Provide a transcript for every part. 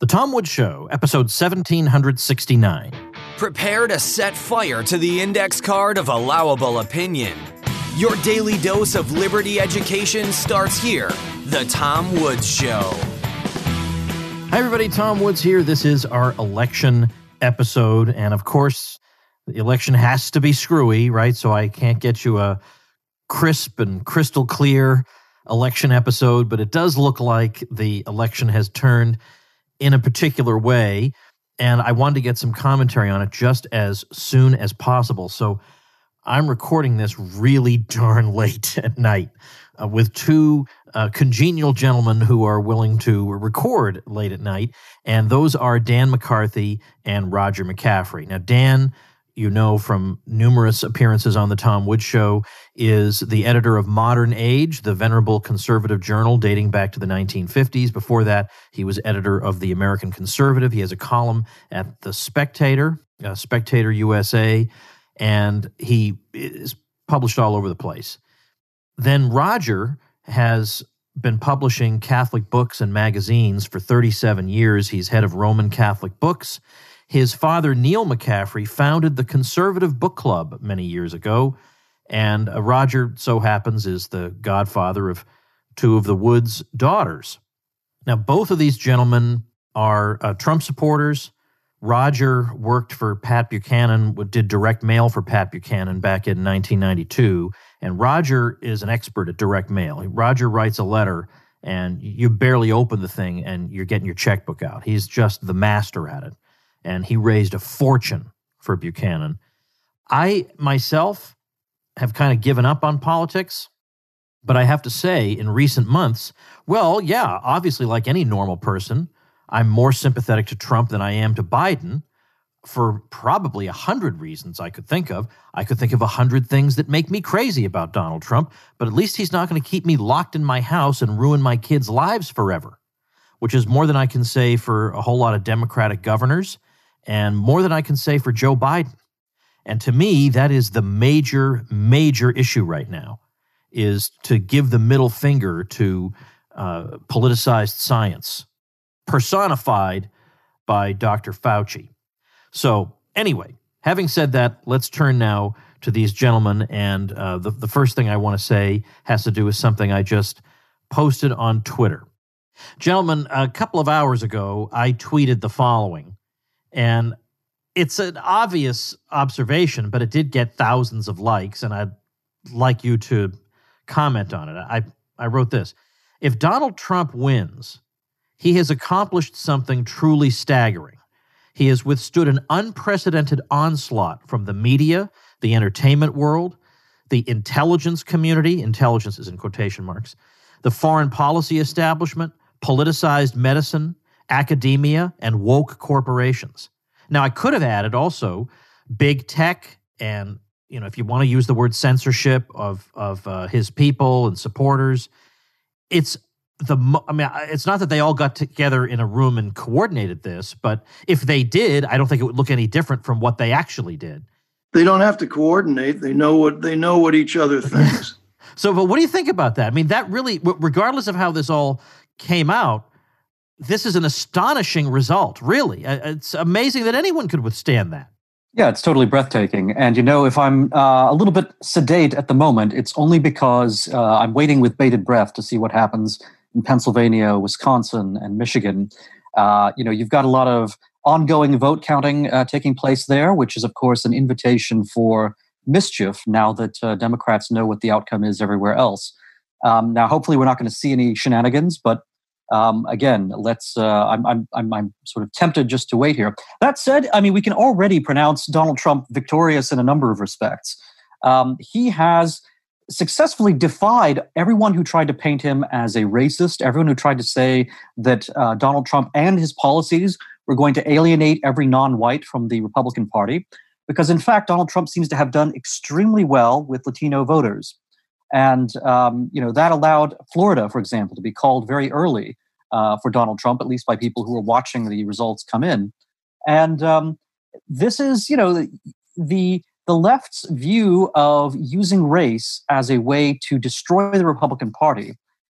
The Tom Woods Show, episode 1769. Prepare to set fire to the index card of allowable opinion. Your daily dose of liberty education starts here. The Tom Woods Show. Hi, everybody. Tom Woods here. This is our election episode. And of course, the election has to be screwy, right? So I can't get you a crisp and crystal clear election episode, but it does look like the election has turned in a particular way. And I wanted to get some commentary on it just as soon as possible. So I'm recording this really darn late at night uh, with two uh, congenial gentlemen who are willing to record late at night. And those are Dan McCarthy and Roger McCaffrey. Now, Dan you know from numerous appearances on the Tom Woods Show, is the editor of Modern Age, the venerable conservative journal dating back to the 1950s. Before that, he was editor of the American Conservative. He has a column at The Spectator, uh, Spectator USA, and he is published all over the place. Then Roger has been publishing Catholic books and magazines for 37 years. He's head of Roman Catholic Books. His father, Neil McCaffrey, founded the Conservative Book Club many years ago. And uh, Roger, so happens, is the godfather of two of the Woods' daughters. Now, both of these gentlemen are uh, Trump supporters. Roger worked for Pat Buchanan, did direct mail for Pat Buchanan back in 1992. And Roger is an expert at direct mail. Roger writes a letter, and you barely open the thing, and you're getting your checkbook out. He's just the master at it and he raised a fortune for Buchanan. I myself have kind of given up on politics, but I have to say, in recent months, well, yeah, obviously, like any normal person, I'm more sympathetic to Trump than I am to Biden for probably a hundred reasons I could think of. I could think of a hundred things that make me crazy about Donald Trump, but at least he's not going to keep me locked in my house and ruin my kids' lives forever, which is more than I can say for a whole lot of Democratic governors and more than I can say for Joe Biden. And to me, that is the major, major issue right now is to give the middle finger to uh, politicized science, personified by Dr. Fauci. So, anyway, having said that, let's turn now to these gentlemen. And uh, the, the first thing I want to say has to do with something I just posted on Twitter. Gentlemen, a couple of hours ago, I tweeted the following and it's an obvious observation, but it did get thousands of likes, and I'd like you to comment on it. I, I wrote this If Donald Trump wins, he has accomplished something truly staggering. He has withstood an unprecedented onslaught from the media, the entertainment world, the intelligence community, intelligence is in quotation marks, the foreign policy establishment, politicized medicine, academia, and woke corporations. Now, I could have added also big tech and you know if you want to use the word censorship of of uh, his people and supporters it's the i mean it's not that they all got together in a room and coordinated this but if they did i don't think it would look any different from what they actually did. They don't have to coordinate. They know what they know what each other thinks. So but what do you think about that? I mean that really regardless of how this all came out this is an astonishing result, really. Uh, it's amazing that anyone could withstand that. Yeah, it's totally breathtaking. And, you know, if I'm uh, a little bit sedate at the moment, it's only because uh, I'm waiting with bated breath to see what happens in Pennsylvania, Wisconsin, and Michigan. Uh, you know, you've got a lot of ongoing vote counting uh, taking place there, which is, of course, an invitation for mischief now that uh, Democrats know what the outcome is everywhere else. Um, now, hopefully, we're not going to see any shenanigans, but um, again, let's. Uh, I'm, I'm, I'm, I'm sort of tempted just to wait here. That said, I mean, we can already pronounce Donald Trump victorious in a number of respects. Um, he has successfully defied everyone who tried to paint him as a racist, everyone who tried to say that uh, Donald Trump and his policies were going to alienate every non-white from the Republican Party. Because in fact, Donald Trump seems to have done extremely well with Latino voters. And um, you know that allowed Florida, for example, to be called very early uh, for Donald Trump, at least by people who were watching the results come in. And um, this is, you know, the, the the left's view of using race as a way to destroy the Republican Party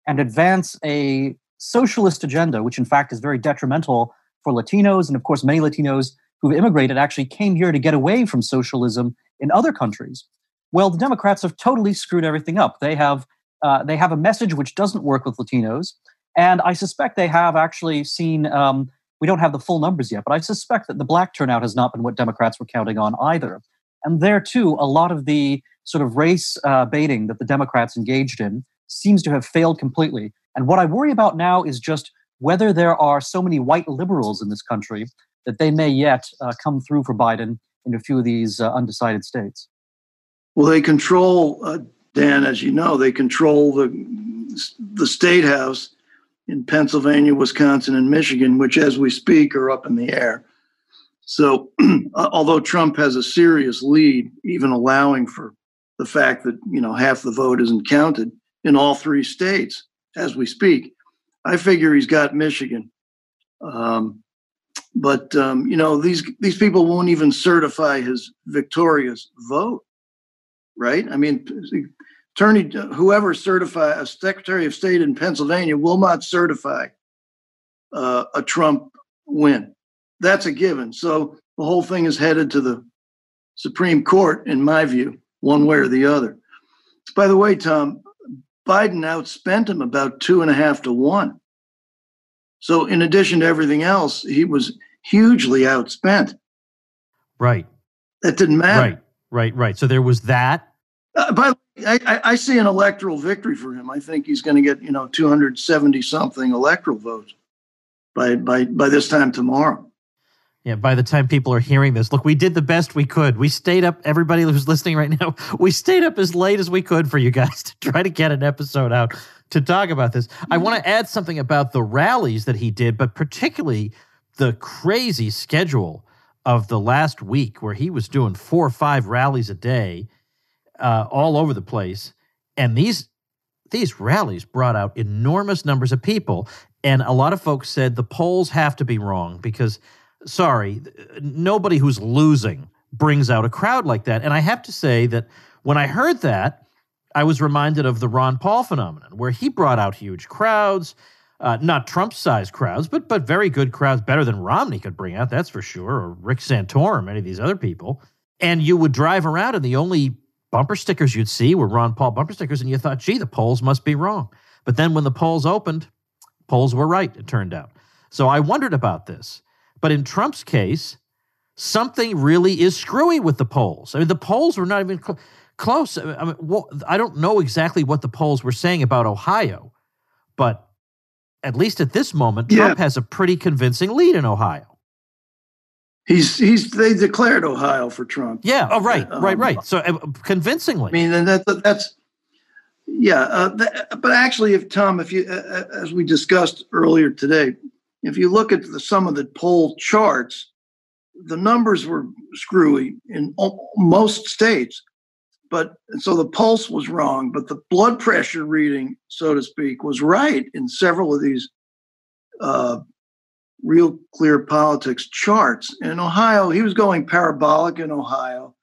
and advance a socialist agenda, which in fact is very detrimental for Latinos. And of course, many Latinos who've immigrated actually came here to get away from socialism in other countries. Well, the Democrats have totally screwed everything up. They have uh, they have a message which doesn't work with Latinos, and I suspect they have actually seen. Um, we don't have the full numbers yet, but I suspect that the black turnout has not been what Democrats were counting on either. And there too, a lot of the sort of race uh, baiting that the Democrats engaged in seems to have failed completely. And what I worry about now is just whether there are so many white liberals in this country that they may yet uh, come through for Biden in a few of these uh, undecided states. Well, they control, uh, Dan, as you know, they control the the state house in Pennsylvania, Wisconsin, and Michigan, which, as we speak, are up in the air. So, although Trump has a serious lead, even allowing for the fact that you know half the vote isn't counted in all three states as we speak, I figure he's got Michigan. Um, but um, you know these these people won't even certify his victorious vote, right? I mean, attorney whoever certify a secretary of state in Pennsylvania will not certify uh, a Trump win. That's a given. So the whole thing is headed to the Supreme Court, in my view, one way or the other. By the way, Tom, Biden outspent him about two and a half to one. So, in addition to everything else, he was hugely outspent. Right. That didn't matter. Right, right, right. So there was that. Uh, by I, I see an electoral victory for him. I think he's going to get you know 270 something electoral votes by by by this time tomorrow. Yeah, by the time people are hearing this, look, we did the best we could. We stayed up, everybody who's listening right now, we stayed up as late as we could for you guys to try to get an episode out to talk about this. I want to add something about the rallies that he did, but particularly the crazy schedule of the last week where he was doing four or five rallies a day uh, all over the place. And these these rallies brought out enormous numbers of people. And a lot of folks said the polls have to be wrong because – sorry, nobody who's losing brings out a crowd like that. And I have to say that when I heard that, I was reminded of the Ron Paul phenomenon, where he brought out huge crowds, uh, not Trump-sized crowds, but but very good crowds, better than Romney could bring out, that's for sure, or Rick Santorum, any of these other people. And you would drive around, and the only bumper stickers you'd see were Ron Paul bumper stickers, and you thought, gee, the polls must be wrong. But then when the polls opened, polls were right, it turned out. So I wondered about this. But in Trump's case, something really is screwy with the polls. I mean, the polls were not even cl- close. I mean, well, I don't know exactly what the polls were saying about Ohio, but at least at this moment, Trump yeah. has a pretty convincing lead in Ohio. He's he's they declared Ohio for Trump. Yeah. Oh, right, um, right, right. So uh, convincingly. I mean, and that, that's yeah. Uh, but actually, if Tom, if you uh, uh, as we discussed earlier today, if you look at the, some of the poll charts, the numbers were screwy in most states. But so the pulse was wrong, but the blood pressure reading, so to speak, was right in several of these uh, real clear politics charts. In Ohio, he was going parabolic in Ohio,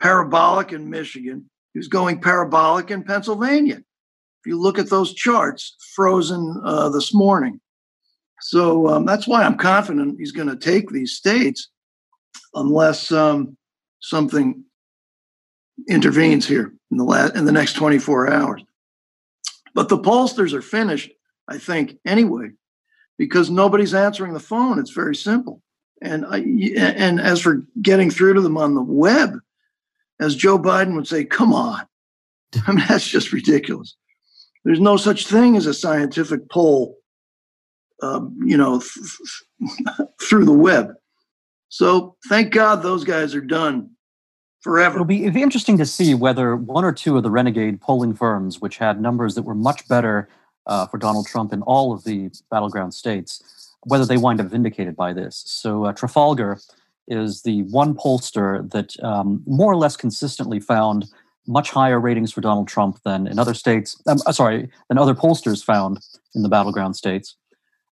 parabolic in Michigan. He was going parabolic in Pennsylvania. If you look at those charts, frozen uh, this morning. So um, that's why I'm confident he's going to take these states unless um, something intervenes here in the last in the next 24 hours. But the pollsters are finished, I think, anyway, because nobody's answering the phone. It's very simple. And I, and as for getting through to them on the web, as Joe Biden would say, "Come on," I mean that's just ridiculous. There's no such thing as a scientific poll um, you know, through the web. So thank God those guys are done forever. It'll be, it'll be interesting to see whether one or two of the renegade polling firms, which had numbers that were much better uh, for Donald Trump in all of the battleground states, whether they wind up vindicated by this. So uh, Trafalgar is the one pollster that um, more or less consistently found much higher ratings for Donald Trump than in other states. Um, uh, sorry, than other pollsters found in the battleground states.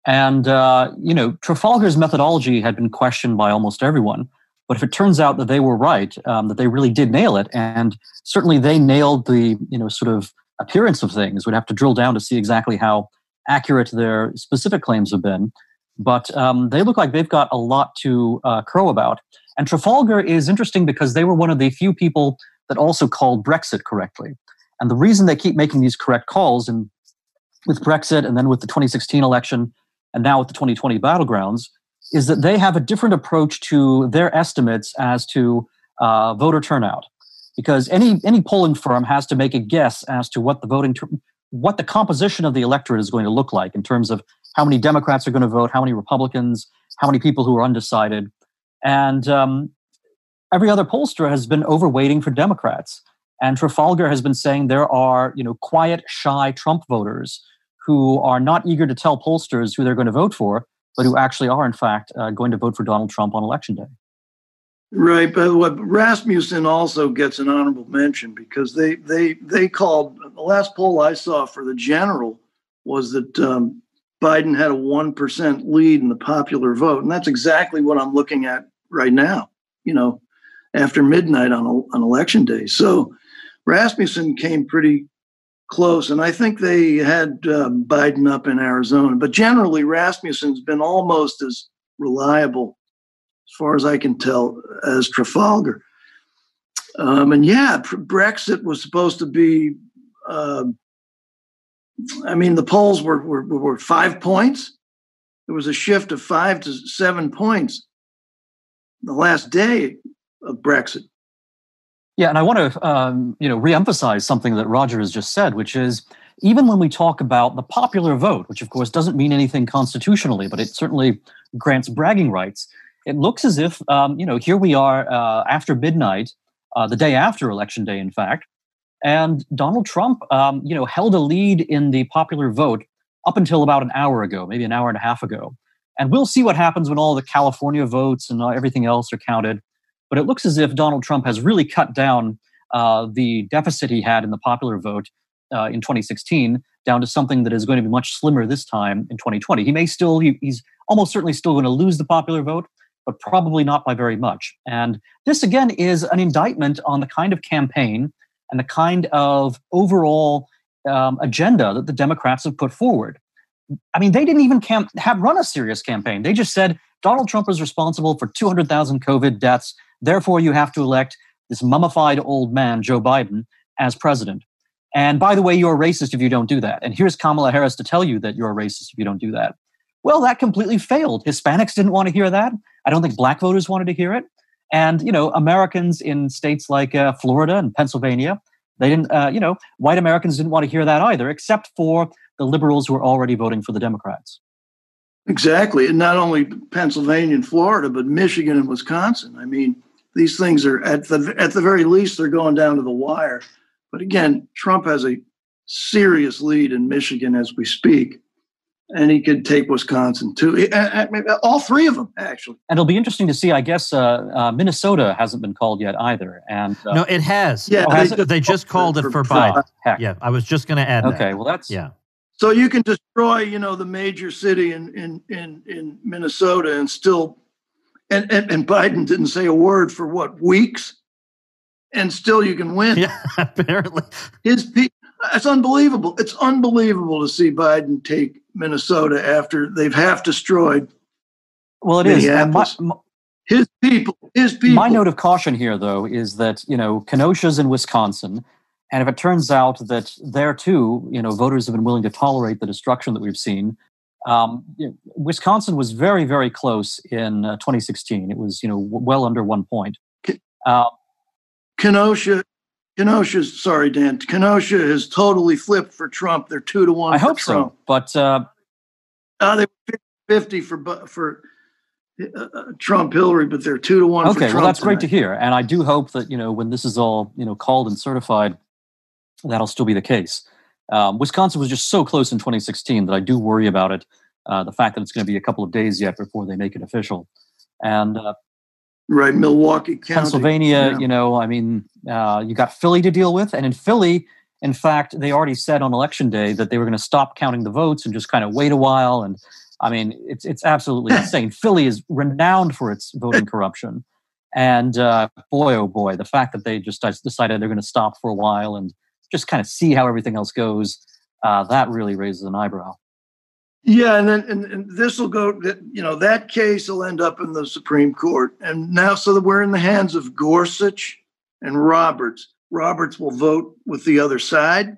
And, uh, you know, Trafalgar's methodology had been questioned by almost everyone. But if it turns out that they were right, um, that they really did nail it, and certainly they nailed the, you know, sort of appearance of things, we'd have to drill down to see exactly how accurate their specific claims have been. but um, they look like they've got a lot to uh, crow about. And Trafalgar is interesting because they were one of the few people that also called Brexit correctly. And the reason they keep making these correct calls, and with Brexit and then with the 2016 election and now with the 2020 battlegrounds, is that they have a different approach to their estimates as to uh, voter turnout. Because any any polling firm has to make a guess as to what the voting ter- what the composition of the electorate is going to look like in terms of how many Democrats are going to vote, how many Republicans, how many people who are undecided, and um, every other pollster has been overweighting for Democrats. And Trafalgar has been saying there are, you know, quiet, shy Trump voters who are not eager to tell pollsters who they're going to vote for, but who actually are, in fact, uh, going to vote for Donald Trump on election day. Right, but what Rasmussen also gets an honorable mention because they they they called the last poll I saw for the general was that um, Biden had a one percent lead in the popular vote, and that's exactly what I'm looking at right now. You know, after midnight on on election day, so Rasmussen came pretty close, and I think they had um, Biden up in Arizona. But generally, Rasmussen's been almost as reliable, as far as I can tell, as Trafalgar. Um, and yeah, Brexit was supposed to be. Uh, I mean, the polls were, were were five points. There was a shift of five to seven points the last day of Brexit. Yeah, and I want to um, you know reemphasize something that Roger has just said, which is even when we talk about the popular vote, which of course doesn't mean anything constitutionally, but it certainly grants bragging rights. It looks as if um, you know here we are uh, after midnight, uh, the day after election day, in fact, and Donald Trump um, you know held a lead in the popular vote up until about an hour ago, maybe an hour and a half ago. And we'll see what happens when all the California votes and everything else are counted. But it looks as if Donald Trump has really cut down uh, the deficit he had in the popular vote uh, in 2016 down to something that is going to be much slimmer this time in 2020. He may still, he, he's almost certainly still going to lose the popular vote, but probably not by very much. And this, again, is an indictment on the kind of campaign and the kind of overall um, agenda that the Democrats have put forward. I mean, they didn't even camp- have run a serious campaign. They just said Donald Trump is responsible for 200,000 COVID deaths Therefore, you have to elect this mummified old man, Joe Biden, as president. And by the way, you're a racist if you don't do that. And here's Kamala Harris to tell you that you're a racist if you don't do that. Well, that completely failed. Hispanics didn't want to hear that. I don't think black voters wanted to hear it. And, you know, Americans in states like uh, Florida and Pennsylvania, they didn't, uh, you know, white Americans didn't want to hear that either, except for the liberals who were already voting for the Democrats. Exactly. And not only Pennsylvania and Florida, but Michigan and Wisconsin. I mean, these things are at the at the very least they're going down to the wire. But again, Trump has a serious lead in Michigan as we speak, and he could take Wisconsin too. All three of them actually. And it'll be interesting to see. I guess uh, uh, Minnesota hasn't been called yet either. And uh, no, it has. Yeah, oh, they, it? they, just called for, it for, for Biden. Heck. Yeah, I was just going to add. Okay, that. well that's yeah. So you can destroy, you know, the major city in in in, in Minnesota and still and, and, and Biden didn't say a word for what weeks, and still you can win. Yeah, apparently his pe- it's unbelievable. It's unbelievable to see Biden take Minnesota after they've half destroyed. Well, it is. My, my, his people, his people. My note of caution here, though, is that you know Kenosha's in Wisconsin, and if it turns out that there too, you know, voters have been willing to tolerate the destruction that we've seen, um, you know, Wisconsin was very, very close in uh, 2016. It was, you know, w- well under one point. Uh, Kenosha, Kenosha, sorry, Dan. Kenosha has totally flipped for Trump. They're two to one. I hope Trump. so, but uh, uh, they were 50 for for uh, uh, Trump Hillary, but they're two to one. Okay, well, that's tonight. great to hear, and I do hope that you know when this is all you know called and certified, that'll still be the case. Um, Wisconsin was just so close in 2016 that I do worry about it. Uh, the fact that it's going to be a couple of days yet before they make it official, and uh, right, Milwaukee County, Pennsylvania. Yeah. You know, I mean, uh, you got Philly to deal with, and in Philly, in fact, they already said on election day that they were going to stop counting the votes and just kind of wait a while. And I mean, it's it's absolutely insane. Philly is renowned for its voting corruption, and uh, boy, oh boy, the fact that they just decided they're going to stop for a while and just kind of see how everything else goes, uh, that really raises an eyebrow. Yeah, and then and, and this will go. You know, that case will end up in the Supreme Court, and now so that we're in the hands of Gorsuch and Roberts. Roberts will vote with the other side.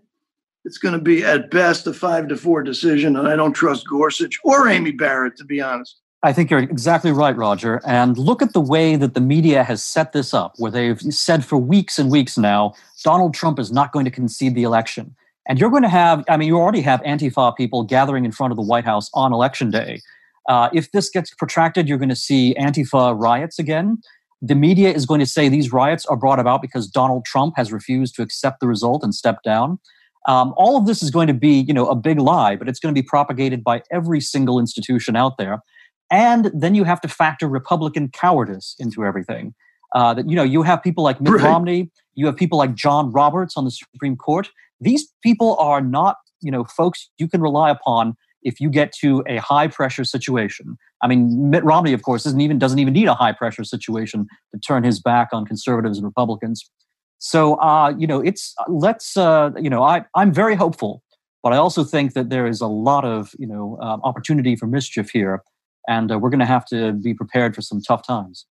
It's going to be at best a five to four decision, and I don't trust Gorsuch or Amy Barrett to be honest. I think you're exactly right, Roger. And look at the way that the media has set this up, where they've said for weeks and weeks now Donald Trump is not going to concede the election. And you're going to have, I mean, you already have Antifa people gathering in front of the White House on election day. Uh, if this gets protracted, you're going to see Antifa riots again. The media is going to say these riots are brought about because Donald Trump has refused to accept the result and step down. Um, all of this is going to be, you know, a big lie, but it's going to be propagated by every single institution out there. And then you have to factor Republican cowardice into everything. Uh, that you know, you have people like Mitt right. Romney, you have people like John Roberts on the Supreme Court. These people are not, you know, folks you can rely upon if you get to a high pressure situation. I mean, Mitt Romney, of course, doesn't even doesn't even need a high pressure situation to turn his back on conservatives and Republicans. So, uh, you know, it's let's, uh, you know, I I'm very hopeful, but I also think that there is a lot of you know um, opportunity for mischief here, and uh, we're going to have to be prepared for some tough times.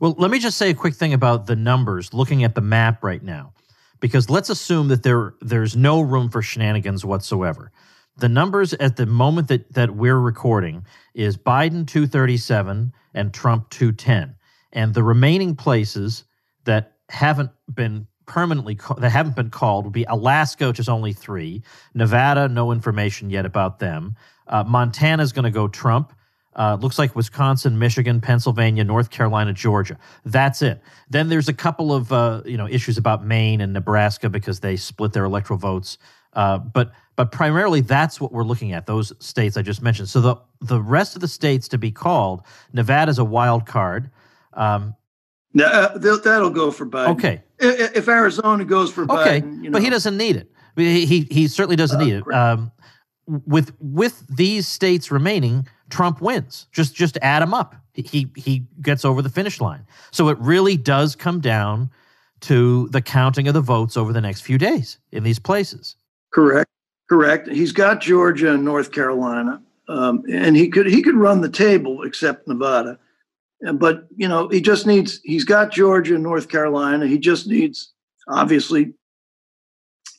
Well, let me just say a quick thing about the numbers. Looking at the map right now, because let's assume that there there's no room for shenanigans whatsoever. The numbers at the moment that that we're recording is Biden 237 and Trump 210. And the remaining places that haven't been permanently that haven't been called would be Alaska, which is only three. Nevada, no information yet about them. Uh, Montana is going to go Trump. Uh, looks like Wisconsin, Michigan, Pennsylvania, North Carolina, Georgia. That's it. Then there's a couple of uh, you know issues about Maine and Nebraska because they split their electoral votes. Uh, but but primarily that's what we're looking at. Those states I just mentioned. So the the rest of the states to be called, Nevada's a wild card. Um, now, uh, that'll go for Biden. Okay. If Arizona goes for Biden, okay, you know, but he doesn't need it. He he, he certainly doesn't uh, need it. Um, with with these states remaining, Trump wins. Just just add them up. He he gets over the finish line. So it really does come down to the counting of the votes over the next few days in these places. Correct. Correct. He's got Georgia and North Carolina, um, and he could he could run the table except Nevada. But you know, he just needs. He's got Georgia and North Carolina. He just needs, obviously,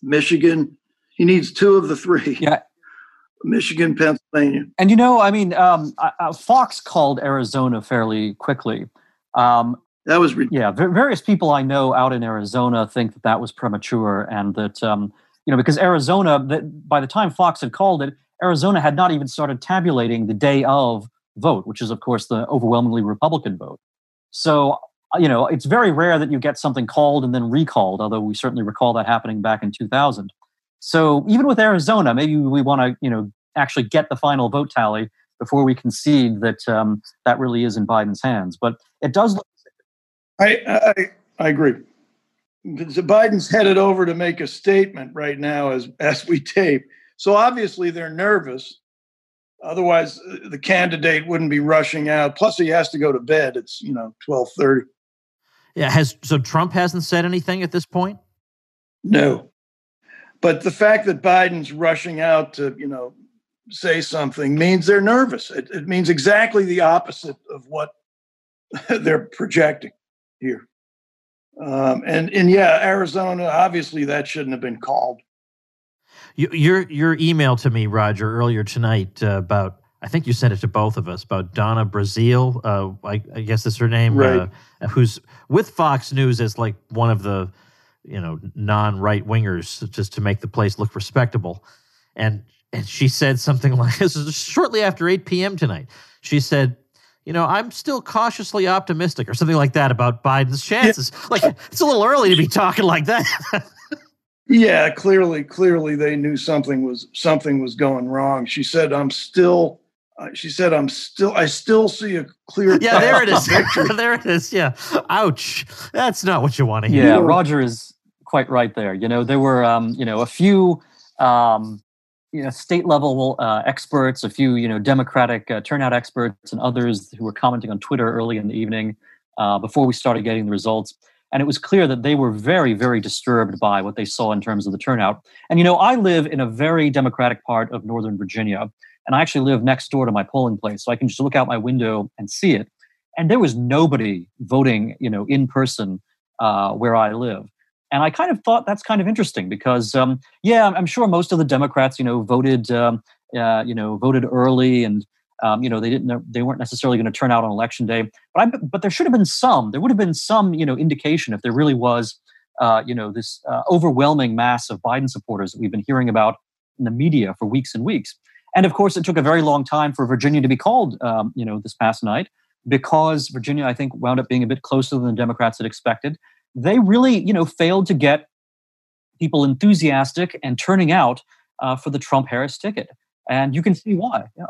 Michigan. He needs two of the three. Yeah, Michigan, Pennsylvania. And you know, I mean, um, uh, Fox called Arizona fairly quickly. Um, that was yeah. various people I know out in Arizona think that that was premature, and that um, you know because Arizona, that by the time Fox had called it, Arizona had not even started tabulating the day of vote, which is of course the overwhelmingly Republican vote. So uh, you know, it's very rare that you get something called and then recalled. Although we certainly recall that happening back in 2000. So even with Arizona, maybe we want to, you know, actually get the final vote tally before we concede that um, that really is in Biden's hands. But it does. Look- I, I I agree. Biden's headed over to make a statement right now as as we tape. So obviously they're nervous. Otherwise, uh, the candidate wouldn't be rushing out. Plus, he has to go to bed. It's you know twelve thirty. Yeah. Has so Trump hasn't said anything at this point? No. But the fact that Biden's rushing out to, you know, say something means they're nervous. It, it means exactly the opposite of what they're projecting here. Um, and and yeah, Arizona, obviously that shouldn't have been called. your your email to me, Roger, earlier tonight uh, about I think you sent it to both of us about Donna Brazile. Uh, I, I, guess that's her name. Right. Uh, who's with Fox News as like one of the you know non right wingers just to make the place look respectable, and and she said something like this is shortly after 8 p.m. tonight. She said, you know, I'm still cautiously optimistic or something like that about Biden's chances. Yeah. Like it's a little early to be talking like that. yeah, clearly, clearly they knew something was something was going wrong. She said, "I'm still." Uh, she said, "I'm still. I still see a clear." Yeah, there it is. there it is. Yeah. Ouch. That's not what you want to hear. Yeah, Roger is quite right there. You know, there were um, you know a few um, you know state level uh, experts, a few you know Democratic uh, turnout experts, and others who were commenting on Twitter early in the evening uh, before we started getting the results. And it was clear that they were very, very disturbed by what they saw in terms of the turnout. And you know, I live in a very Democratic part of Northern Virginia, and I actually live next door to my polling place, so I can just look out my window and see it. And there was nobody voting, you know, in person uh, where I live. And I kind of thought that's kind of interesting because, um, yeah, I'm sure most of the Democrats, you know, voted, um, uh, you know, voted early, and um, you know, they didn't, they weren't necessarily going to turn out on election day. But I, but there should have been some. There would have been some, you know, indication if there really was, uh, you know, this uh, overwhelming mass of Biden supporters that we've been hearing about in the media for weeks and weeks. And of course, it took a very long time for Virginia to be called, um, you know, this past night because Virginia, I think, wound up being a bit closer than the Democrats had expected. They really, you know, failed to get people enthusiastic and turning out uh, for the Trump Harris ticket, and you can see why. Yeah.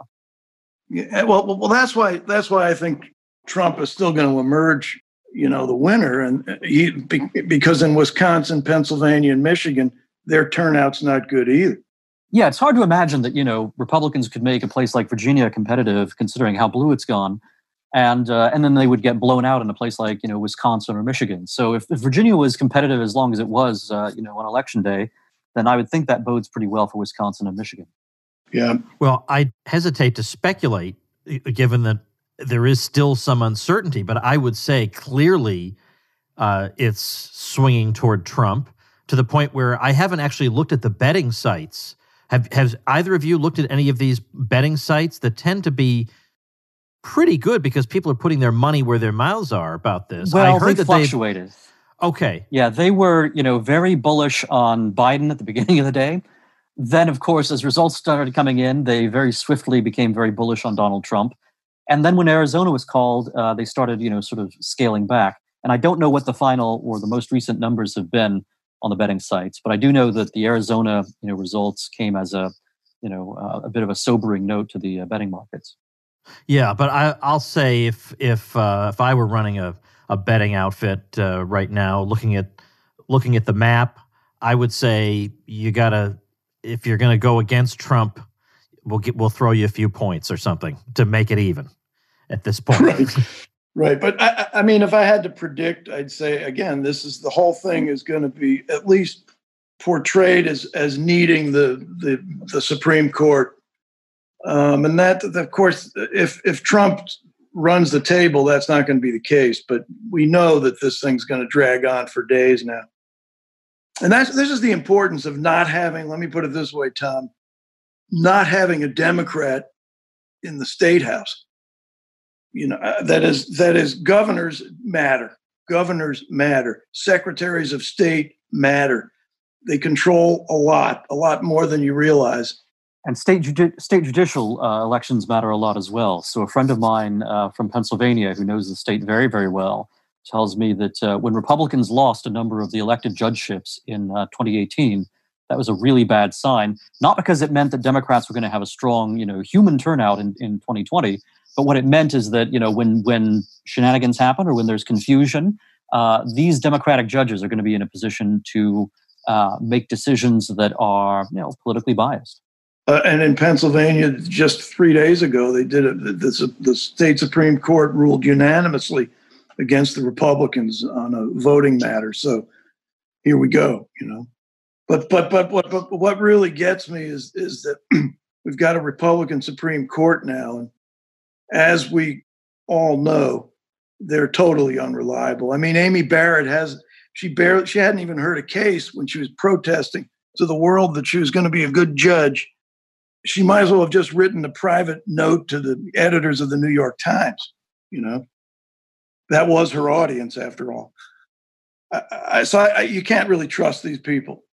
Yeah. Well, well, that's why. That's why I think Trump is still going to emerge, you know, the winner, and uh, he because in Wisconsin, Pennsylvania, and Michigan, their turnout's not good either. Yeah, it's hard to imagine that you know Republicans could make a place like Virginia competitive, considering how blue it's gone, and uh, and then they would get blown out in a place like you know Wisconsin or Michigan. So if, if Virginia was competitive as long as it was, uh, you know, on election day, then I would think that bodes pretty well for Wisconsin and Michigan. Yeah. Well, I hesitate to speculate, given that there is still some uncertainty, but I would say clearly uh, it's swinging toward Trump to the point where I haven't actually looked at the betting sites have has either of you looked at any of these betting sites that tend to be pretty good because people are putting their money where their mouths are about this? Well, I heard they that fluctuated. Okay. Yeah, they were, you know, very bullish on Biden at the beginning of the day. Then, of course, as results started coming in, they very swiftly became very bullish on Donald Trump. And then when Arizona was called, uh, they started, you know, sort of scaling back. And I don't know what the final or the most recent numbers have been on the betting sites. But I do know that the Arizona you know results came as a you know uh, a bit of a sobering note to the uh, betting markets. Yeah, but I, will say if if uh, if I were running a, a betting outfit uh, right now, looking at looking at the map, I would say you gotta if you're to go against Trump, we'll get we'll throw you a few points or something to make it even at this point. Right. Right. But I, I mean, if I had to predict, I'd say, again, this is the whole thing is going to be at least portrayed as, as needing the, the, the Supreme Court. Um, and that, of course, if, if Trump runs the table, that's not going to be the case. But we know that this thing's going to drag on for days now. And that's this is the importance of not having, let me put it this way, Tom, not having a Democrat in the state house you know uh, that is that is governors matter governors matter secretaries of state matter they control a lot a lot more than you realize and state judi- state judicial uh, elections matter a lot as well so a friend of mine uh, from pennsylvania who knows the state very very well tells me that uh, when republicans lost a number of the elected judgeships in uh, 2018 that was a really bad sign not because it meant that democrats were going to have a strong you know human turnout in, in 2020 but what it meant is that you know when when shenanigans happen or when there's confusion, uh, these Democratic judges are going to be in a position to uh, make decisions that are you know politically biased. Uh, and in Pennsylvania, just three days ago, they did it. The, the, state supreme court ruled unanimously against the Republicans on a voting matter. So here we go. You know, but but but what but what really gets me is is that we've got a Republican Supreme Court now, and as we all know, they're totally unreliable. I mean, Amy Barrett has she barely she hadn't even heard a case when she was protesting to the world that she was going to be a good judge. She might as well have just written a private note to the editors of the New York Times. You know, that was her audience after all. I, I, so I, you can't really trust these people.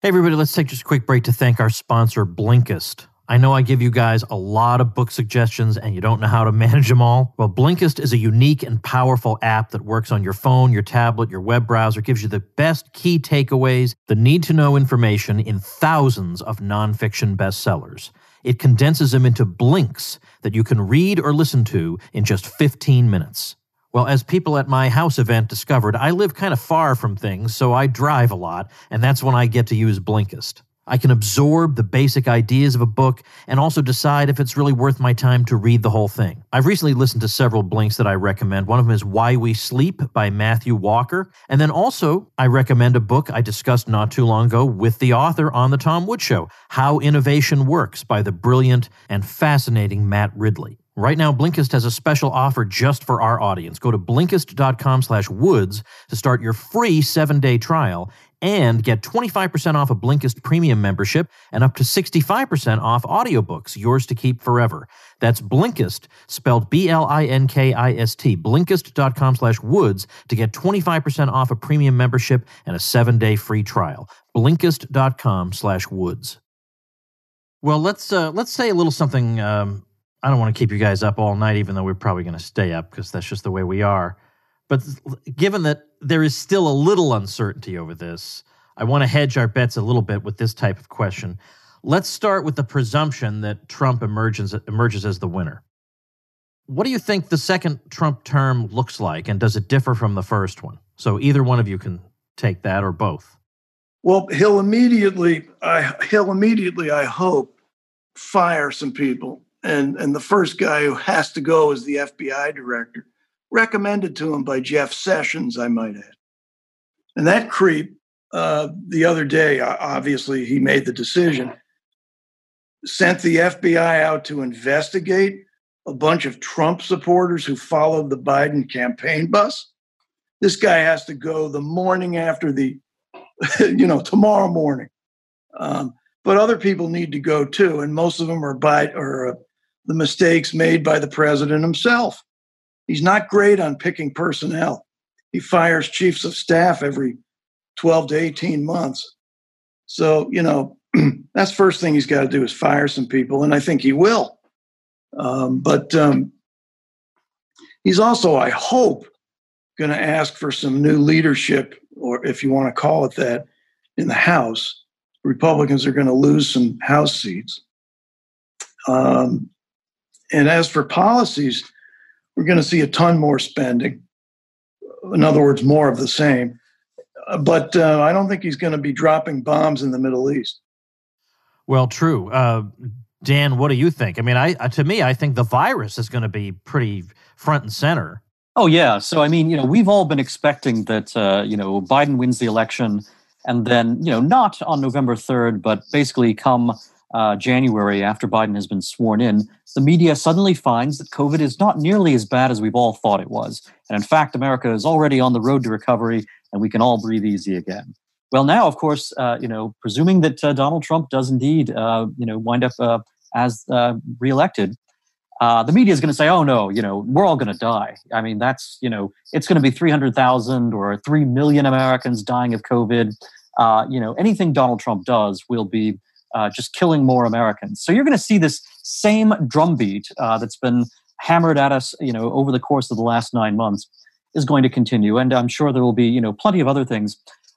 Hey, everybody, let's take just a quick break to thank our sponsor, Blinkist. I know I give you guys a lot of book suggestions and you don't know how to manage them all. Well, Blinkist is a unique and powerful app that works on your phone, your tablet, your web browser, gives you the best key takeaways, the need to know information in thousands of nonfiction bestsellers. It condenses them into blinks that you can read or listen to in just 15 minutes. Well, as people at my house event discovered, I live kind of far from things, so I drive a lot, and that's when I get to use Blinkist. I can absorb the basic ideas of a book and also decide if it's really worth my time to read the whole thing. I've recently listened to several blinks that I recommend. One of them is Why We Sleep by Matthew Walker. And then also, I recommend a book I discussed not too long ago with the author on The Tom Woods Show How Innovation Works by the brilliant and fascinating Matt Ridley. Right now, Blinkist has a special offer just for our audience. Go to Blinkist.com slash woods to start your free seven-day trial and get 25% off a Blinkist premium membership and up to 65% off audiobooks, yours to keep forever. That's Blinkist, spelled B-L-I-N-K-I-S-T, Blinkist.com slash woods to get 25% off a premium membership and a seven-day free trial. Blinkist.com slash woods. Well, let's uh, let's say a little something um, I don't want to keep you guys up all night, even though we're probably going to stay up because that's just the way we are. But given that there is still a little uncertainty over this, I want to hedge our bets a little bit with this type of question. Let's start with the presumption that Trump emerges, emerges as the winner. What do you think the second Trump term looks like, and does it differ from the first one? So either one of you can take that or both. Well, he'll immediately, I, he'll immediately, I hope, fire some people and and the first guy who has to go is the FBI director, recommended to him by Jeff Sessions, I might add. And that creep, uh, the other day, obviously he made the decision, sent the FBI out to investigate a bunch of Trump supporters who followed the Biden campaign bus. This guy has to go the morning after the, you know, tomorrow morning. Um, but other people need to go too, and most of them are by or uh, the mistakes made by the president himself. He's not great on picking personnel. He fires chiefs of staff every 12 to 18 months. So, you know, that's first thing he's got to do is fire some people, and I think he will. Um, but um, he's also, I hope, going to ask for some new leadership, or if you want to call it that, in the House. Republicans are going to lose some House seats. Um, and as for policies, we're going to see a ton more spending. In other words, more of the same. Uh, but uh, I don't think he's going to be dropping bombs in the Middle East. Well, true. Uh, Dan, what do you think? I mean, I uh, to me, I think the virus is going to be pretty front and center. Oh yeah. So I mean, you know, we've all been expecting that uh, you know Biden wins the election, and then you know not on November third, but basically come uh, January, after Biden has been sworn in, the media suddenly finds that COVID is not nearly as bad as we've all thought it was. And in fact, America is already on the road to recovery and we can all breathe easy again. Well, now, of course, uh, you know, presuming that uh, Donald Trump does indeed, uh, you know, wind up uh, as uh, reelected, the media is going to say, "Oh no, you know, we're all going to die." I mean, that's you know, it's going to be three hundred thousand or three million Americans dying of COVID. you know, anything Donald Trump does will be uh, just killing more Americans. So you're going to see this same drumbeat uh, that's been hammered at us, you know, over the course of the last nine months is going to continue, and I'm sure there will be, you know, plenty of other things.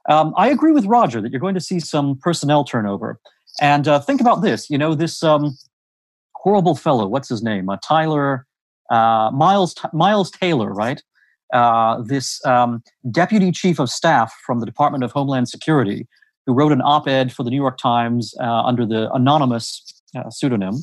Um, I agree with Roger that you're going to see some personnel turnover, and uh, think about this. You know, this um, horrible fellow, what's his name? Uh, Tyler uh, Miles Miles Taylor, right? This um, deputy chief of staff from the Department of Homeland Security who wrote an op-ed for the New York Times uh, under the anonymous uh, pseudonym.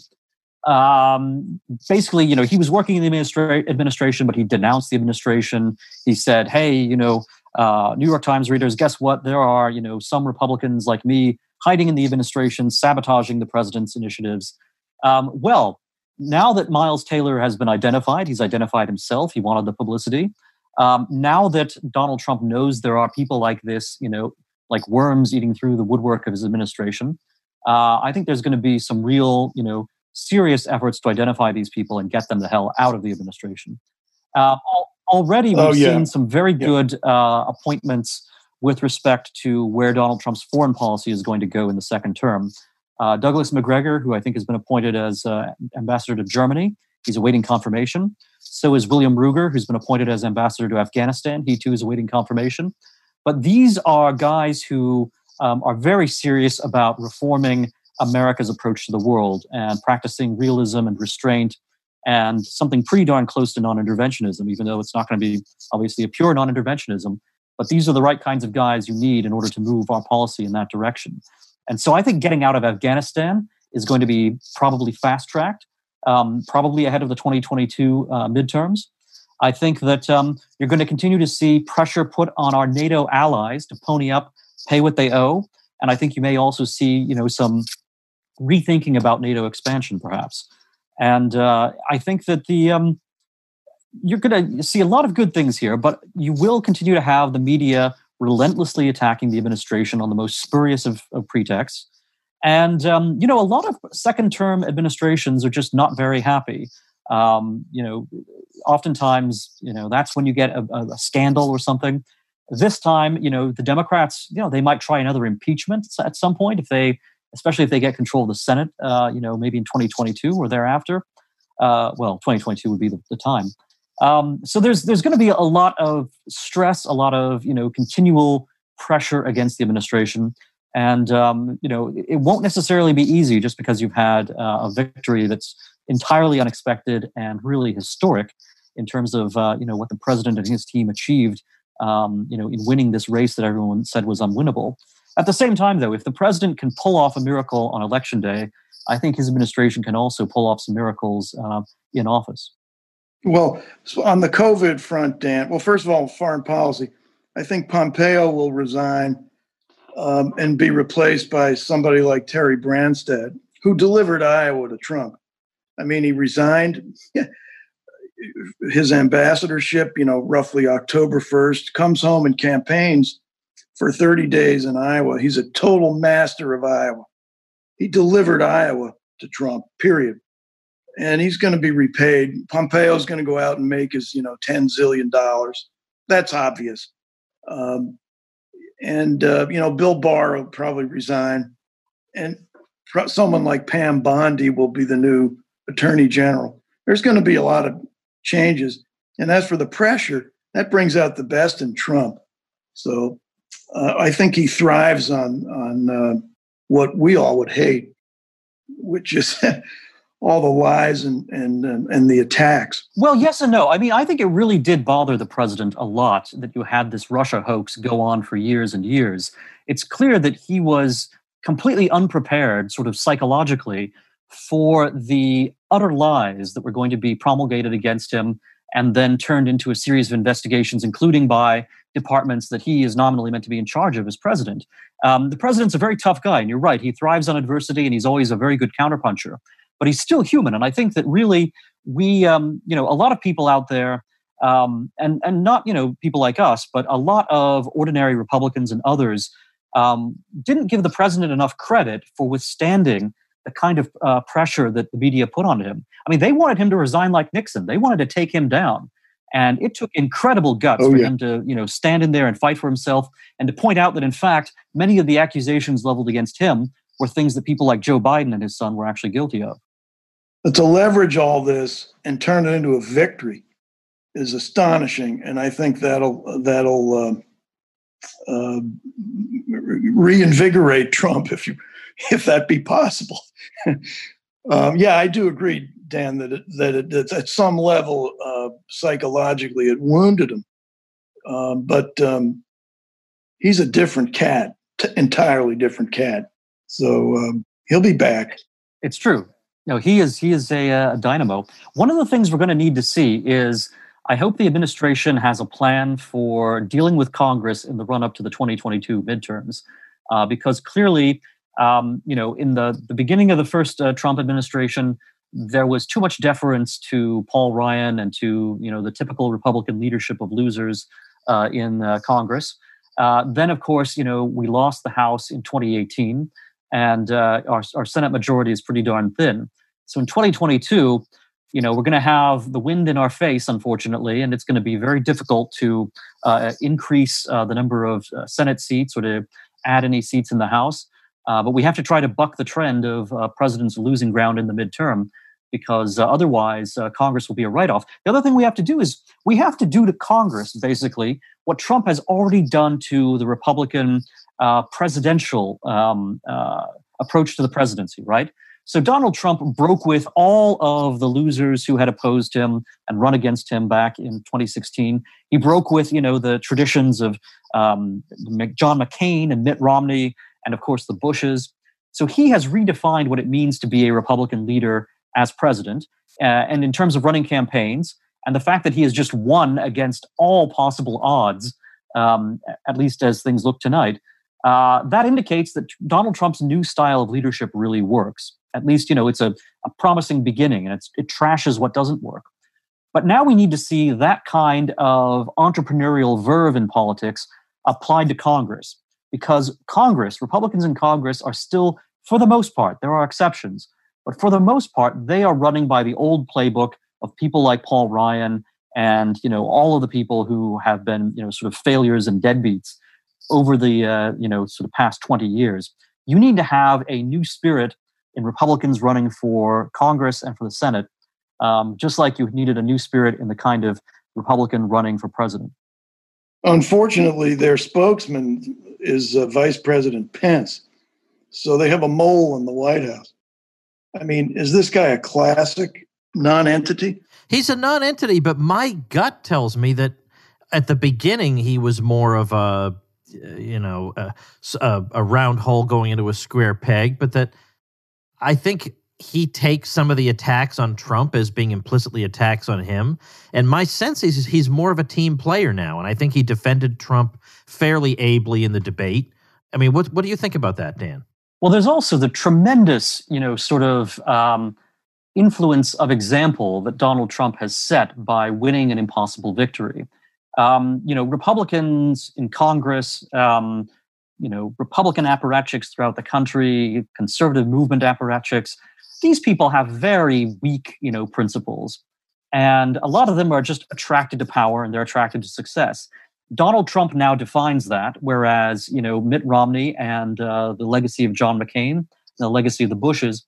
Um, basically, you know, he was working in the administra- administration, but he denounced the administration. He said, "Hey, you know, uh, New York Times readers, guess what? There are, you know, some Republicans like me hiding in the administration, sabotaging the president's initiatives." Um, well, now that Miles Taylor has been identified, he's identified himself. He wanted the publicity. Um, now that Donald Trump knows there are people like this, you know, like worms eating through the woodwork of his administration. Uh, I think there's going to be some real, you know, serious efforts to identify these people and get them the hell out of the administration. Uh, already, we've oh, yeah. seen some very good uh, appointments with respect to where Donald Trump's foreign policy is going to go in the second term. Uh, Douglas Macgregor, who I think has been appointed as uh, ambassador to Germany, he's awaiting confirmation. So is William Ruger, who's been appointed as ambassador to Afghanistan. He too is awaiting confirmation. But these are guys who um, are very serious about reforming America's approach to the world and practicing realism and restraint and something pretty darn close to non interventionism, even though it's not going to be obviously a pure non interventionism. But these are the right kinds of guys you need in order to move our policy in that direction. And so I think getting out of Afghanistan is going to be probably fast tracked, um, probably ahead of the 2022 uh, midterms. I think that um, you're going to continue to see pressure put on our NATO allies to pony up, pay what they owe, and I think you may also see, you know, some rethinking about NATO expansion, perhaps. And uh, I think that the um, you're going to see a lot of good things here, but you will continue to have the media relentlessly attacking the administration on the most spurious of, of pretexts. And um, you know, a lot of second-term administrations are just not very happy. Um, you know, oftentimes, you know, that's when you get a, a, scandal or something. This time, you know, the Democrats, you know, they might try another impeachment at some point if they, especially if they get control of the Senate, uh, you know, maybe in 2022 or thereafter. Uh, well, 2022 would be the, the time. Um, so there's there's going to be a lot of stress, a lot of you know continual pressure against the administration, and um, you know it won't necessarily be easy just because you've had uh, a victory that's entirely unexpected and really historic in terms of uh, you know what the president and his team achieved um, you know in winning this race that everyone said was unwinnable. At the same time, though, if the president can pull off a miracle on election day, I think his administration can also pull off some miracles uh, in office. Well, on the COVID front, Dan, well, first of all, foreign policy, I think Pompeo will resign um, and be replaced by somebody like Terry Branstad, who delivered Iowa to Trump. I mean, he resigned his ambassadorship, you know, roughly October 1st, comes home and campaigns for 30 days in Iowa. He's a total master of Iowa. He delivered Iowa to Trump, period and he's going to be repaid. Pompeo's going to go out and make his, you know, ten zillion dollars. That's obvious. Um, and uh, you know, Bill Barr will probably resign, and someone like Pam Bondi will be the new Attorney General. There's going to be a lot of changes, and as for the pressure, that brings out the best in Trump. So uh, I think he thrives on on uh, what we all would hate, which is all the lies and and and the attacks. Well, yes and no. I mean, I think it really did bother the president a lot that you had this Russia hoax go on for years and years. It's clear that he was completely unprepared, sort of psychologically, for the utter lies that were going to be promulgated against him and then turned into a series of investigations, including by departments that he is nominally meant to be in charge of as president. Um, the president's a very tough guy, and you're right. He thrives on adversity, and he's always a very good counterpuncher but he's still human. And I think that really we, um, you know, a lot of people out there, um, and and not you know people like us, but a lot of ordinary Republicans and others um, didn't give the president enough credit for withstanding the kind of uh, pressure that the media put on him. I mean, they wanted him to resign like Nixon. They wanted to take him down. And it took incredible guts oh, for yeah. him to, you know, stand in there and fight for himself and to point out that, in fact, many of the accusations leveled against him were things that people like Joe Biden and his son were actually guilty of. But to leverage all this and turn it into a victory is astonishing, and I think that'll that'll uh, uh, reinvigorate Trump if you if that be possible. um, yeah, I do agree, Dan, that it, that, it, that at some level uh, psychologically it wounded him, um, but um, he's a different cat, t- entirely different cat. So um, he'll be back. It's true. No, he is he is a, uh, a dynamo. One of the things we're going to need to see is I hope the administration has a plan for dealing with Congress in the run up to the 2022 midterms, uh, because clearly, um, you know, in the the beginning of the first uh, Trump administration, there was too much deference to Paul Ryan and to you know the typical Republican leadership of losers uh, in uh, Congress. Uh, then, of course, you know, we lost the House in 2018 and uh, our, our Senate majority is pretty darn thin. So in 2022, you know, we're going to have the wind in our face, unfortunately, and it's going to be very difficult to uh, increase the number of Senate seats or to add any seats in the House. Uh, but we have to try to buck the trend of uh, presidents losing ground in the midterm because otherwise Congress will be a write off. The other thing we have to do is we have to do to Congress, basically, what Trump has already done to the Republican uh, presidential um, uh, approach to the presidency, right? So Donald Trump broke with all of the losers who had opposed him and run against him back in 2016. He broke with, you know, the traditions of um, John McCain and Mitt Romney, and of course the Bushes. So he has redefined what it means to be a Republican leader as president. Uh, and in terms of running campaigns, and the fact that he has just won against all possible odds, um, at least as things look tonight, uh, that indicates that Donald Trump's new style of leadership really works. At least, you know, it's a, a promising beginning and it trashes what doesn't work. But now we need to see that kind of entrepreneurial verve in politics applied to Congress because Congress, Republicans in Congress, are still, for the most part, there are exceptions, but for the most part, they are running by the old playbook of people like Paul Ryan and you know all of the people who have been you know sort of failures and deadbeats over the uh, you know sort of past 20 years. You need to have a new spirit in Republicans running for Congress and for the Senate, um, just like you needed a new spirit in the kind of Republican running for president. Unfortunately, their spokesman is uh, Vice President Pence. So they have a mole in the White House. I mean, is this guy a classic non entity? He's a non entity, but my gut tells me that at the beginning he was more of a, you know, a, a round hole going into a square peg, but that I think he takes some of the attacks on Trump as being implicitly attacks on him. And my sense is he's more of a team player now. And I think he defended Trump fairly ably in the debate. I mean, what, what do you think about that, Dan? Well, there's also the tremendous, you know, sort of um, influence of example that Donald Trump has set by winning an impossible victory. Um, you know, Republicans in Congress, um, you know, Republican apparatchiks throughout the country, conservative movement apparatchiks, these people have very weak, you know, principles. And a lot of them are just attracted to power and they're attracted to success. Donald Trump now defines that, whereas, you know, Mitt Romney and uh, the legacy of John McCain, the legacy of the Bushes,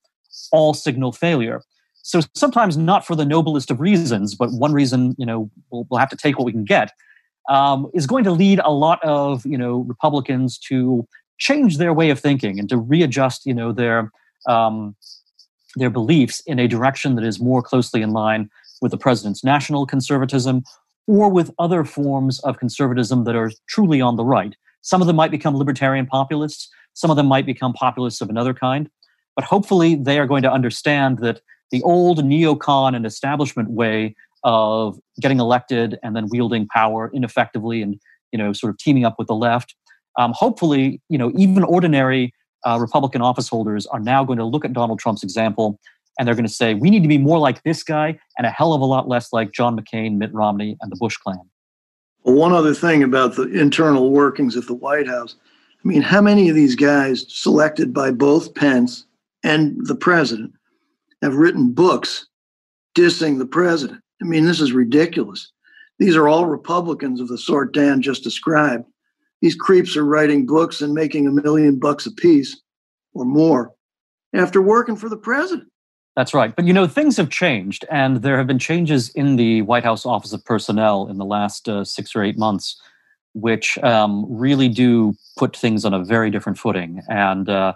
all signal failure. So sometimes not for the noblest of reasons, but one reason, you know, we'll, we'll have to take what we can get, um, is going to lead a lot of, you know, Republicans to change their way of thinking and to readjust, you know, their um, their beliefs in a direction that is more closely in line with the president's national conservatism or with other forms of conservatism that are truly on the right. Some of them might become libertarian populists, some of them might become populists of another kind. But hopefully, they are going to understand that the old neocon and establishment way of getting elected and then wielding power ineffectively and you know sort of teaming up with the left um, hopefully you know even ordinary uh, Republican office holders are now going to look at Donald Trump's example and they're going to say, we need to be more like this guy and a hell of a lot less like John McCain, Mitt Romney, and the Bush clan. Well, one other thing about the internal workings at the White House I mean, how many of these guys selected by both Pence and the president have written books dissing the president? I mean, this is ridiculous. These are all Republicans of the sort Dan just described these creeps are writing books and making a million bucks a piece or more after working for the president. That's right. But you know, things have changed, and there have been changes in the White House Office of Personnel in the last uh, six or eight months, which um, really do put things on a very different footing. And uh,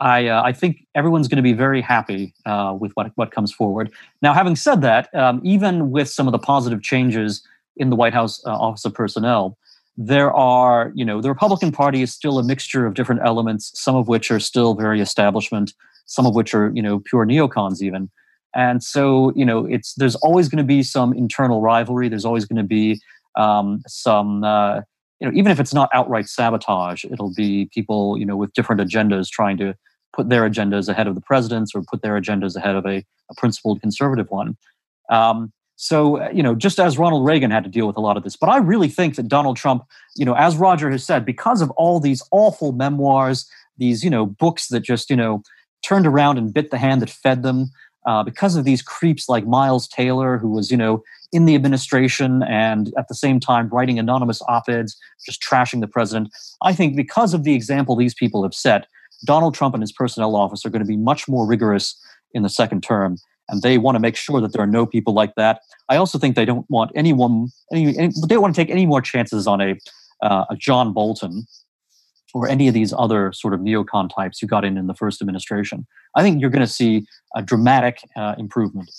I, uh, I think everyone's going to be very happy uh, with what, what comes forward. Now, having said that, um, even with some of the positive changes in the White House uh, Office of Personnel, there are, you know, the Republican Party is still a mixture of different elements, some of which are still very establishment, some of which are, you know, pure neocons even. And so, you know, it's there's always going to be some internal rivalry. There's always going to be um, some, uh, you know, even if it's not outright sabotage, it'll be people, you know, with different agendas trying to put their agendas ahead of the president's or put their agendas ahead of a, a principled conservative one. Um, so, uh, you know, just as Ronald Reagan had to deal with a lot of this, but I really think that Donald Trump, you know, as Roger has said, because of all these awful memoirs, these, you know, books that just, you know, turned around and bit the hand that fed them, uh, because of these creeps like Miles Taylor, who was, you know, in the administration and at the same time writing anonymous op eds, just trashing the president. I think because of the example these people have set, Donald Trump and his personnel office are going to be much more rigorous in the second term and they want to make sure that there are no people like that. I also think they don't want anyone, any, any they don't want to take any more chances on a, uh, a John Bolton or any of these other sort of neocon types who got in in the first administration. I think you're going to see a dramatic uh, improvement.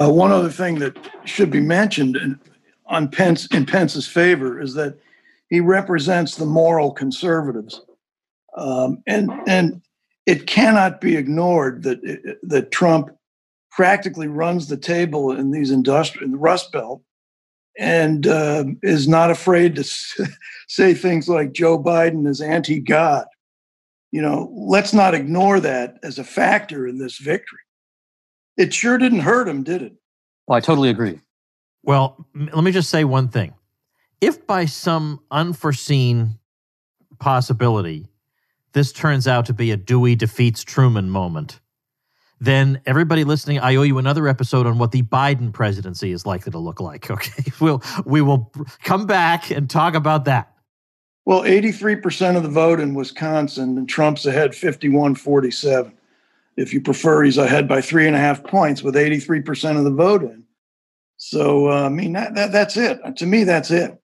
Uh, one other thing that should be mentioned in, on Pence in Pence's favor is that he represents the moral conservatives, um, and and it cannot be ignored that that Trump practically runs the table in these industrial in the Rust Belt and uh, is not afraid to say things like Joe Biden is anti-God. You know, let's not ignore that as a factor in this victory. It sure didn't hurt him, did it? Well, I totally agree. Well, let me just say one thing. If by some unforeseen possibility this turns out to be a Dewey defeats Truman moment, then everybody listening, I owe you another episode on what the Biden presidency is likely to look like. Okay, we'll we will come back and talk about that. Well, 83% of the vote in Wisconsin, and Trump's ahead 51 47. If you prefer, he's ahead by three and a half points with 83% of the vote in. So, uh, I mean, that, that, that's it. To me, that's it.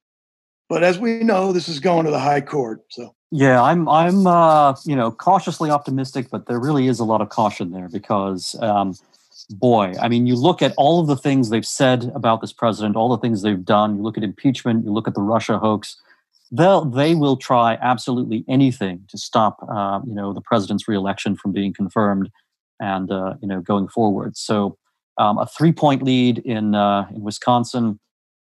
But as we know, this is going to the high court. So yeah, I'm I'm uh, you know cautiously optimistic, but there really is a lot of caution there because um, boy, I mean, you look at all of the things they've said about this president, all the things they've done. You look at impeachment, you look at the Russia hoax. They'll they will try absolutely anything to stop uh, you know the president's reelection from being confirmed and uh, you know going forward. So um, a three point lead in uh, in Wisconsin,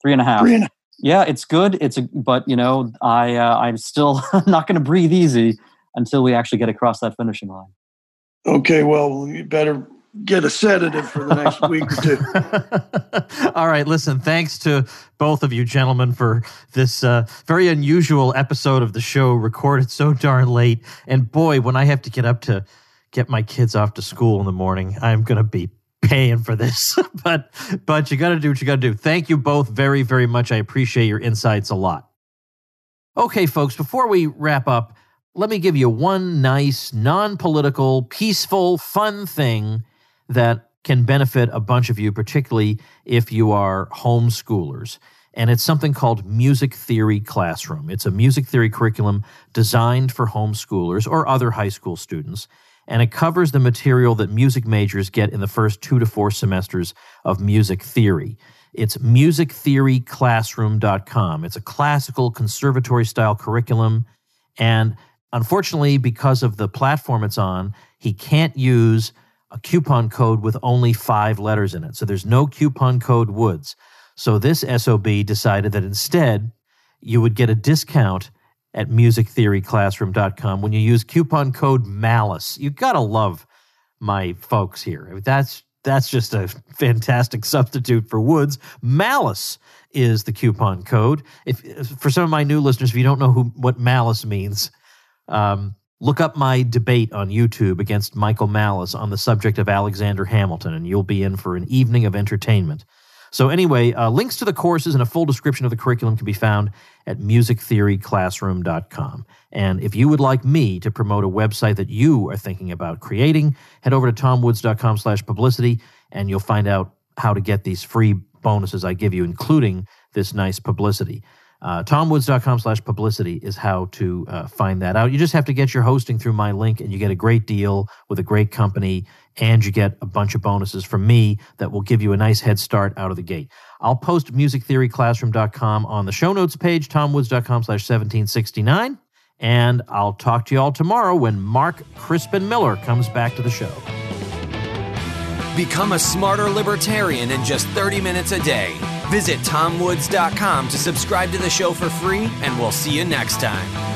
three and a half. Three and a yeah, it's good. It's a, but you know, I uh, I'm still not going to breathe easy until we actually get across that finishing line. Okay, well, you better get a sedative for the next week or two. All right, listen, thanks to both of you gentlemen for this uh, very unusual episode of the show recorded so darn late. And boy, when I have to get up to get my kids off to school in the morning, I'm going to be paying for this, but but you got to do what you got to do. Thank you both very very much. I appreciate your insights a lot. Okay, folks, before we wrap up, let me give you one nice, non-political, peaceful, fun thing that can benefit a bunch of you, particularly if you are homeschoolers. And it's something called Music Theory Classroom. It's a music theory curriculum designed for homeschoolers or other high school students and it covers the material that music majors get in the first two to four semesters of music theory. It's musictheoryclassroom.com. It's a classical conservatory style curriculum. And unfortunately, because of the platform it's on, he can't use a coupon code with only five letters in it. So there's no coupon code Woods. So this SOB decided that instead you would get a discount at musictheoryclassroom.com when you use coupon code malice. You got to love my folks here. That's that's just a fantastic substitute for Woods. Malice is the coupon code. If for some of my new listeners, if you don't know who what malice means, um, look up my debate on YouTube against Michael Malice on the subject of Alexander Hamilton, and you'll be in for an evening of entertainment. So, anyway, uh, links to the courses and a full description of the curriculum can be found at musictheoryclassroom.com. And if you would like me to promote a website that you are thinking about creating, head over to tomwoods.com slash publicity and you'll find out how to get these free bonuses I give you, including this nice publicity. Uh, tomwoods.com slash publicity is how to uh, find that out. You just have to get your hosting through my link, and you get a great deal with a great company, and you get a bunch of bonuses from me that will give you a nice head start out of the gate. I'll post musictheoryclassroom.com on the show notes page, tomwoods.com slash 1769. And I'll talk to you all tomorrow when Mark Crispin Miller comes back to the show. Become a smarter libertarian in just 30 minutes a day. Visit tomwoods.com to subscribe to the show for free, and we'll see you next time.